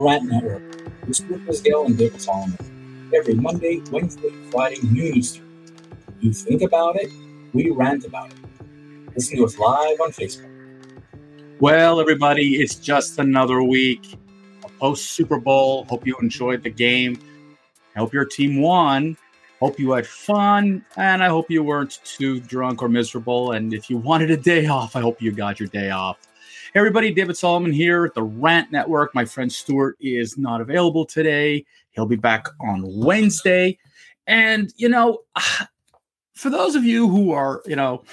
Rant Network with Stuart Brisgell and David Solomon. Every Monday, Wednesday, Friday, noon Eastern. You think about it, we rant about it. Listen to us live on Facebook. Well, everybody, it's just another week. Post Super Bowl. Hope you enjoyed the game. Hope your team won. Hope you had fun. And I hope you weren't too drunk or miserable. And if you wanted a day off, I hope you got your day off. Hey everybody, David Solomon here at the Rant Network. My friend Stuart is not available today. He'll be back on Wednesday. And, you know, for those of you who are, you know,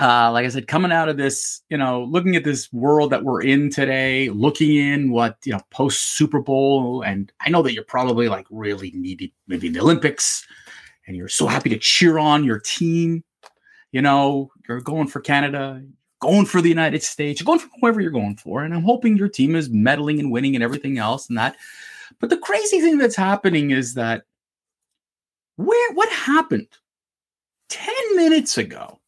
uh, like I said, coming out of this, you know, looking at this world that we're in today, looking in what, you know, post Super Bowl, and I know that you're probably like really needy, maybe in the Olympics, and you're so happy to cheer on your team. You know, you're going for Canada, going for the United States, going for whoever you're going for. And I'm hoping your team is medaling and winning and everything else and that. But the crazy thing that's happening is that where what happened 10 minutes ago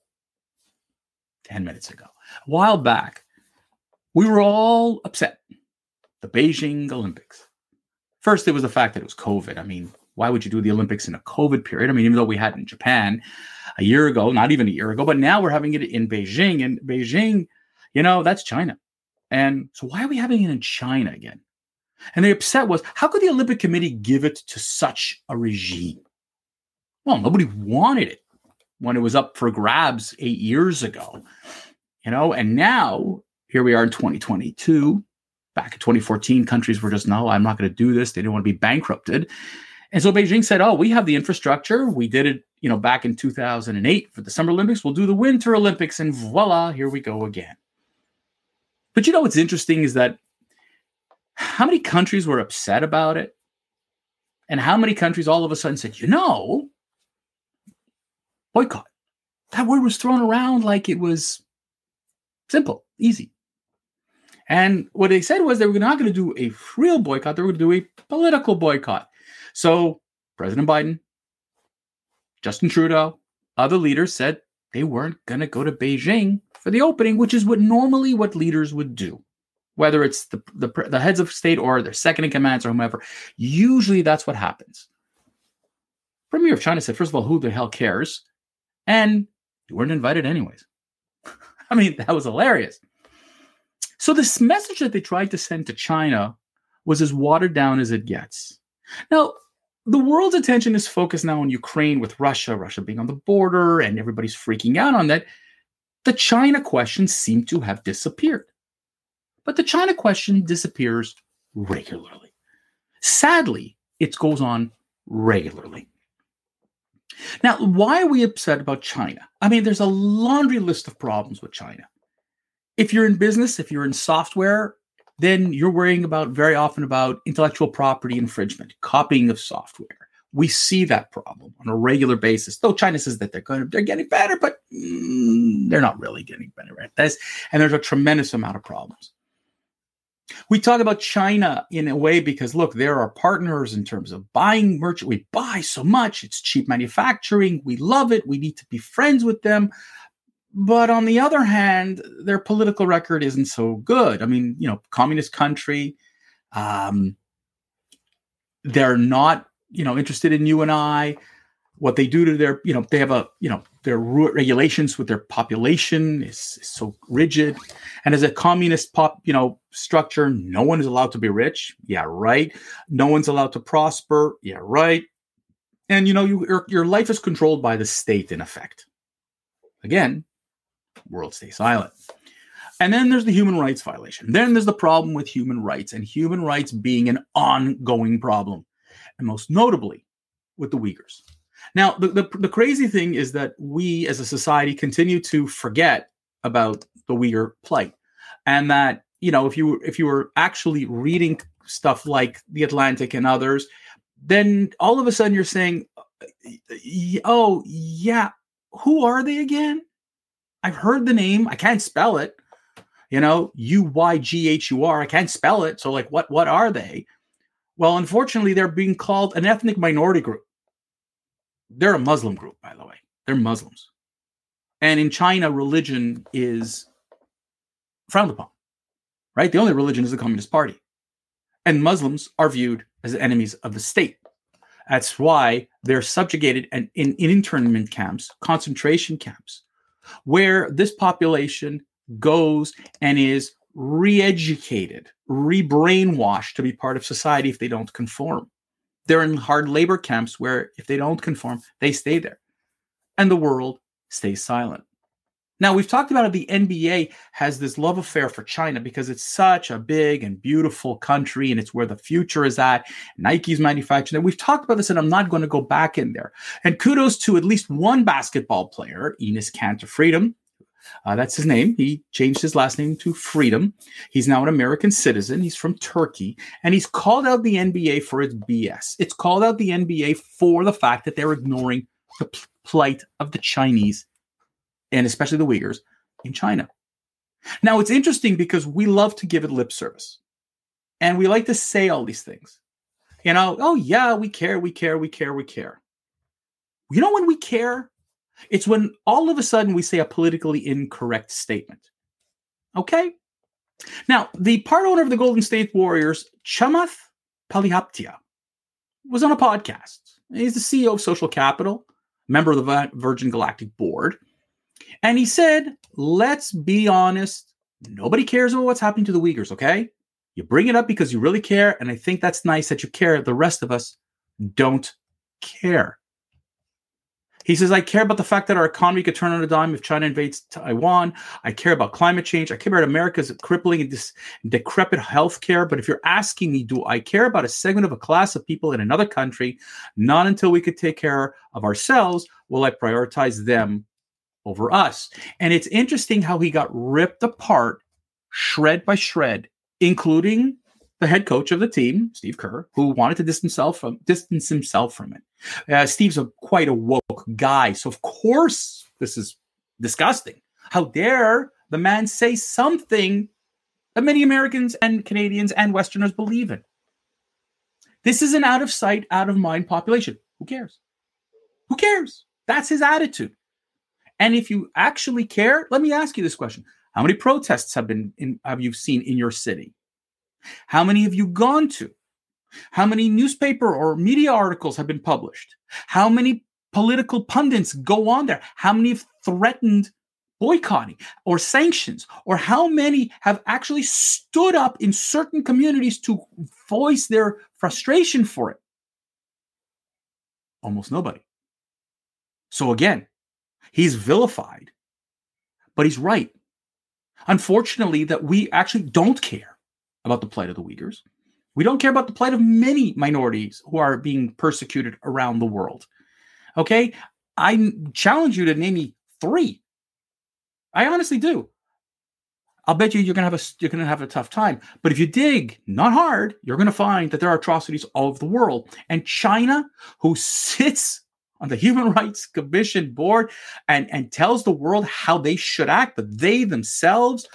10 minutes ago. A while back, we were all upset. The Beijing Olympics. First, it was the fact that it was COVID. I mean, why would you do the Olympics in a COVID period? I mean, even though we had in Japan a year ago, not even a year ago, but now we're having it in Beijing. And Beijing, you know, that's China. And so why are we having it in China again? And the upset was, how could the Olympic Committee give it to such a regime? Well, nobody wanted it when it was up for grabs eight years ago, you know, and now here we are in 2022. Back in 2014, countries were just, no, I'm not going to do this. They didn't want to be bankrupted. And so Beijing said, oh, we have the infrastructure. We did it, you know, back in 2008 for the Summer Olympics. We'll do the Winter Olympics. And voila, here we go again. But you know what's interesting is that how many countries were upset about it? And how many countries all of a sudden said, you know, boycott. That word was thrown around like it was simple, easy. And what they said was they were not going to do a real boycott, they were going to do a political boycott. So President Biden, Justin Trudeau, other leaders said they weren't going to go to Beijing for the opening, which is what normally what leaders would do. Whether it's the, the, the heads of state or their second in commands or whomever, usually that's what happens. Premier of China said, first of all, who the hell cares? And you weren't invited anyways. I mean, that was hilarious. So, this message that they tried to send to China was as watered down as it gets. Now, the world's attention is focused now on Ukraine with Russia, Russia being on the border, and everybody's freaking out on that. The China question seemed to have disappeared. But the China question disappears regularly. Sadly, it goes on regularly. Now, why are we upset about China? I mean, there's a laundry list of problems with China. If you're in business, if you're in software, then you're worrying about very often about intellectual property infringement, copying of software. We see that problem on a regular basis. Though China says that they're going they're getting better, but mm, they're not really getting better at this. And there's a tremendous amount of problems. We talk about China in a way because look, there are partners in terms of buying merchant. We buy so much, it's cheap manufacturing. We love it. We need to be friends with them. But on the other hand, their political record isn't so good. I mean, you know, communist country. Um, they're not, you know, interested in you and I. What they do to their you know they have a you know their regulations with their population is, is, so rigid. And as a communist pop you know structure no one is allowed to be rich. Yeah right. No one's allowed to prosper. Yeah right. And you know you, your, your life is controlled by the state in effect. Again world stay silent. And then there's the human rights violation. Then there's the problem with human rights and human rights being an ongoing problem and most notably with the uyghurs. Now, the, the, the crazy thing is that we as a society continue to forget about the Uyghur plight, and that you know if you if you were actually reading stuff like The Atlantic and others, then all of a sudden you're saying, "Oh yeah, who are they again? I've heard the name. I can't spell it. You know, U Y G H U R. I can't spell it. So like, what what are they? Well, unfortunately, they're being called an ethnic minority group. They're a Muslim group, by the way. They're Muslims. And in China, religion is frowned upon, right? The only religion is the Communist Party. and Muslims are viewed as enemies of the state. That's why they're subjugated and in, in internment camps, concentration camps, where this population goes and is re-educated, re-brainwashed to be part of society if they don't conform. They're in hard labor camps where if they don't conform, they stay there. And the world stays silent. Now, we've talked about it. The NBA has this love affair for China because it's such a big and beautiful country and it's where the future is at. Nike's manufacturing. We've talked about this and I'm not going to go back in there. And kudos to at least one basketball player, Enes Kanter Freedom. Uh, that's his name. He changed his last name to Freedom. He's now an American citizen. He's from Turkey. And he's called out the NBA for its BS. It's called out the NBA for the fact that they're ignoring the plight of the Chinese and especially the Uyghurs in China. Now, it's interesting because we love to give it lip service and we like to say all these things. You know, oh, yeah, we care, we care, we care, we care. You know when we care? It's when all of a sudden we say a politically incorrect statement. Okay? Now, the part owner of the Golden State Warriors, Chamath Palihapitiya, was on a podcast. He's the CEO of Social Capital, member of the Virgin Galactic Board. And he said, let's be honest, nobody cares about what's happening to the Uyghurs, okay? You bring it up because you really care. And I think that's nice that you care. The rest of us don't care. He says, I care about the fact that our economy could turn on a dime if China invades Taiwan. I care about climate change. I care about America's crippling and dis- decrepit healthcare. But if you're asking me, do I care about a segment of a class of people in another country? Not until we could take care of ourselves will I prioritize them over us. And it's interesting how he got ripped apart, shred by shred, including the head coach of the team, Steve Kerr, who wanted to distance himself from distance himself from it. Uh, Steve's a quite a woke guy, so of course this is disgusting. How dare the man say something that many Americans and Canadians and Westerners believe in? This is an out of sight, out of mind population. Who cares? Who cares? That's his attitude. And if you actually care, let me ask you this question. How many protests have been in, have you seen in your city? How many have you gone to? How many newspaper or media articles have been published? How many political pundits go on there? How many have threatened boycotting or sanctions? Or how many have actually stood up in certain communities to voice their frustration for it? Almost nobody. So again, He's vilified, but he's right. Unfortunately, that we actually don't care about the plight of the Uyghurs. We don't care about the plight of many minorities who are being persecuted around the world. Okay? I challenge you to name me three. I honestly do. I'll bet you you're gonna have a you're gonna have a tough time. But if you dig not hard, you're gonna find that there are atrocities all over the world. And China, who sits on the Human Rights Commission board and, and tells the world how they should act, but they themselves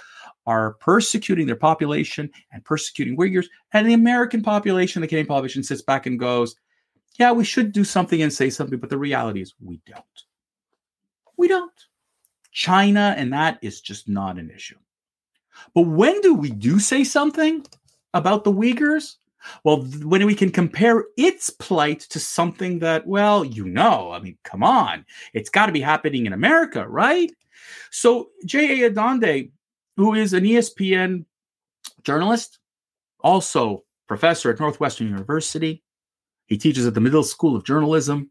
are persecuting their population and persecuting Uyghurs. And the American population, the Canadian population sits back and goes, yeah, we should do something and say something, but the reality is we don't. We don't. China and that is just not an issue. But when do we do say something about the Uyghurs? Well, when we can compare its plight to something that, well, you know, I mean, come on, it's got to be happening in America, right? So, J.A. Adande, who is an ESPN journalist, also professor at Northwestern University, he teaches at the Medill School of Journalism.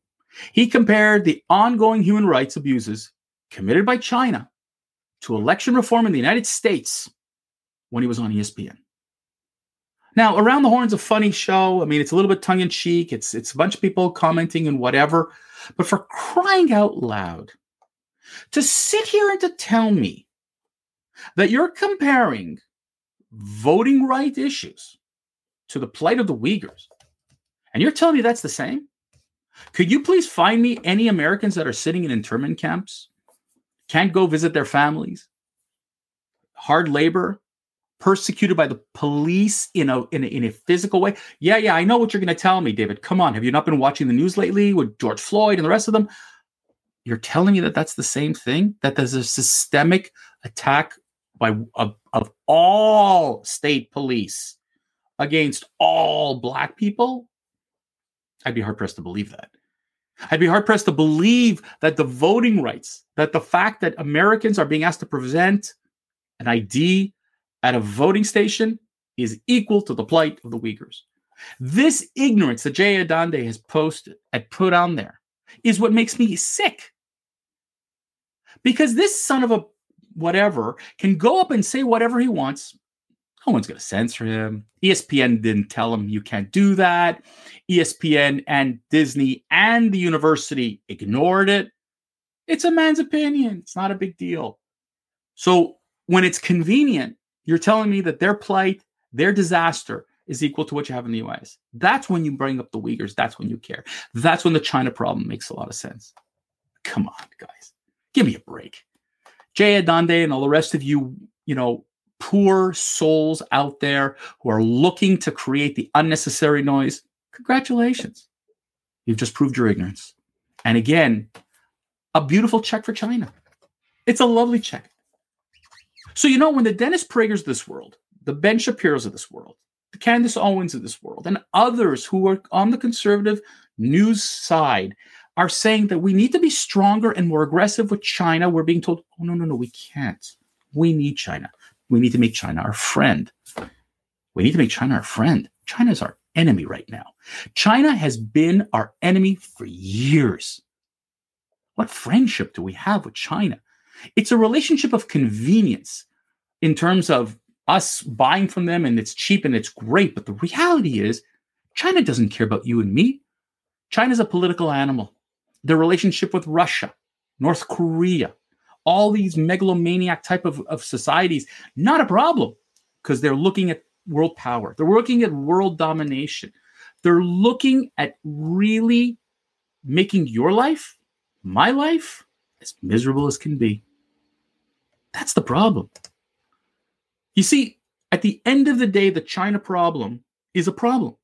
He compared the ongoing human rights abuses committed by China to election reform in the United States when he was on ESPN. Now, Around the Horn's a funny show. I mean, it's a little bit tongue in cheek. It's it's a bunch of people commenting and whatever. But for crying out loud, to sit here and to tell me that you're comparing voting right issues to the plight of the Uyghurs, and you're telling me that's the same? Could you please find me any Americans that are sitting in internment camps, can't go visit their families, hard labor, persecuted by the police in a, in a in a physical way. Yeah, yeah, I know what you're going to tell me, David. Come on, have you not been watching the news lately with George Floyd and the rest of them? You're telling me that that's the same thing. That there's a systemic attack by of, of all state police against all black people, I'd be hard pressed to believe that. I'd be hard pressed to believe that the voting rights, that the fact that Americans are being asked to present an ID at a voting station is equal to the plight of the Uyghurs. This ignorance that Jay Adande has posted and put on there is what makes me sick. Because this son of a whatever can go up and say whatever he wants. No one's going to censor him. ESPN didn't tell him you can't do that. ESPN and Disney and the university ignored it. It's a man's opinion. It's not a big deal. So when it's convenient, you're telling me that their plight, their disaster is equal to what you have in the US. That's when you bring up the Uyghurs. That's when you care. That's when the China problem makes a lot of sense. Come on, guys. Give me a break. Jay Adande and all the rest of you, you know, poor souls out there who are looking to create the unnecessary noise, congratulations. You've just proved your ignorance. And again, a beautiful check for China. It's a lovely check. So, you know, when the Dennis Pragers of this world, the Ben Shapiro's of this world, the Candace Owens of this world, and others who are on the conservative news side are saying that we need to be stronger and more aggressive with China, we're being told, oh, no, no, no, we can't. We need China. We need to make China our friend. We need to make China our friend. China is our enemy right now. China has been our enemy for years. What friendship do we have with China? It's a relationship of convenience in terms of us buying from them and it's cheap and it's great. But the reality is, China doesn't care about you and me. China's a political animal. Their relationship with Russia, North Korea, all these megalomaniac type of, of societies, not a problem because they're looking at world power. They're looking at world domination. They're looking at really making your life, my life, as miserable as can be. That's the problem. You see, at the end of the day, the China problem is a problem.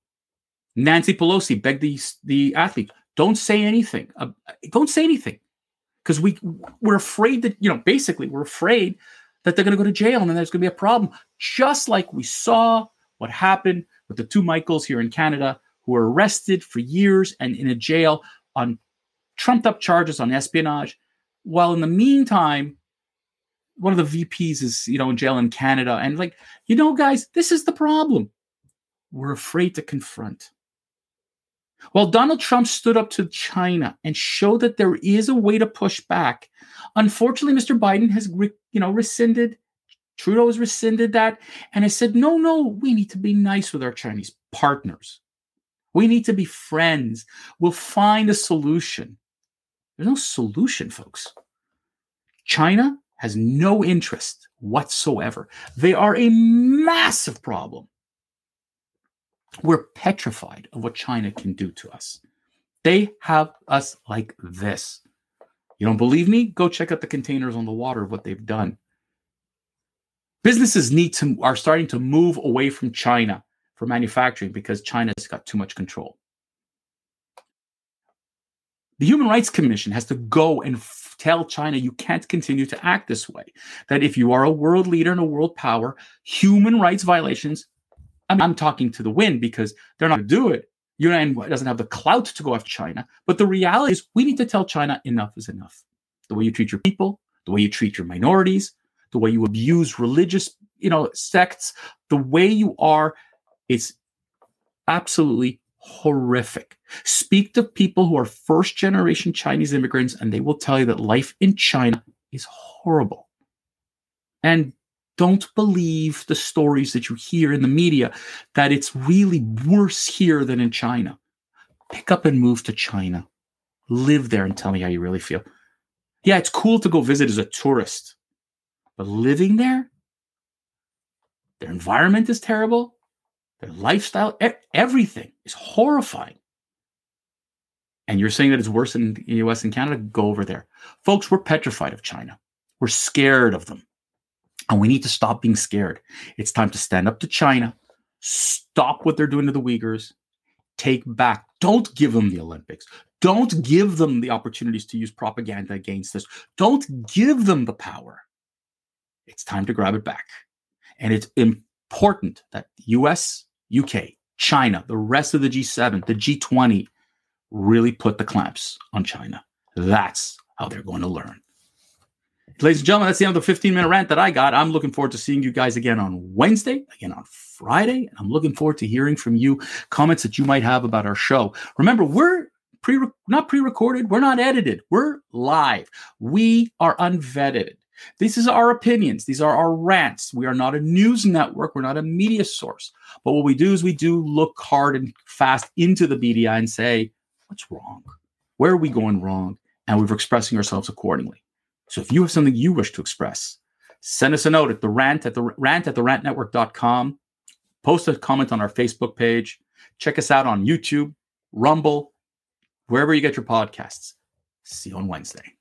Nancy Pelosi begged the, the athlete, don't say anything. Uh, don't say anything. Because we we're afraid that, you know, basically we're afraid that they're going to go to jail and then there's going to be a problem. Just like we saw what happened with the two Michaels here in Canada who were arrested for years and in a jail on trumped up charges on espionage. While in the meantime, one of the VPs is, you know, in jail in Canada. And like, you know, guys, this is the problem. We're afraid to confront. While Donald Trump stood up to China and showed that there is a way to push back, unfortunately, Mr. Biden has, you know, rescinded. Trudeau has rescinded that and has said, no, no, we need to be nice with our Chinese partners. We need to be friends. We'll find a solution. There's no solution, folks. China has no interest whatsoever. They are a massive problem. We're petrified of what China can do to us. They have us like this. You don't believe me? Go check out the containers on the water of what they've done. Businesses need to are starting to move away from China for manufacturing because China's got too much control. The Human Rights Commission has to go and f- tell China you can't continue to act this way. That if you are a world leader and a world power, human rights violations I'm, I'm talking to the wind because they're not going to do it. UN doesn't have the clout to go after China. But the reality is, we need to tell China enough is enough. The way you treat your people, the way you treat your minorities, the way you abuse religious, you know, sects, the way you are, it's absolutely horrific. Speak to people who are first generation Chinese immigrants, and they will tell you that life in China is horrible. And don't believe the stories that you hear in the media that it's really worse here than in China. Pick up and move to China. Live there and tell me how you really feel. Yeah, it's cool to go visit as a tourist, but living there, their environment is terrible, their lifestyle, everything is horrifying. And you're saying that it's worse in the US and Canada? Go over there. Folks, we're petrified of China. We're scared of them. And we need to stop being scared. It's time to stand up to China, stop what they're doing to the Uyghurs, take back. Don't give them the Olympics. Don't give them the opportunities to use propaganda against us. Don't give them the power. It's time to grab it back. And it's important that the US UK, China, the rest of the G7, the G20 really put the clamps on China. That's how they're going to learn. Ladies and gentlemen, that's the end of the 15 minute rant that I got. I'm looking forward to seeing you guys again on Wednesday, again on Friday. And I'm looking forward to hearing from you comments that you might have about our show. Remember, we're pre not pre-recorded, we're not edited, we're live. We are unvetted. This is our opinions. These are our rants. We are not a news network. We're not a media source. But what we do is we do look hard and fast into the media and say, what's wrong? Where are we going wrong? And we're expressing ourselves accordingly. So if you have something you wish to express, send us a note at the rant at the rant at the rantnetwork.com. Post a comment on our Facebook page. Check us out on YouTube, Rumble, wherever you get your podcasts. See you on Wednesday.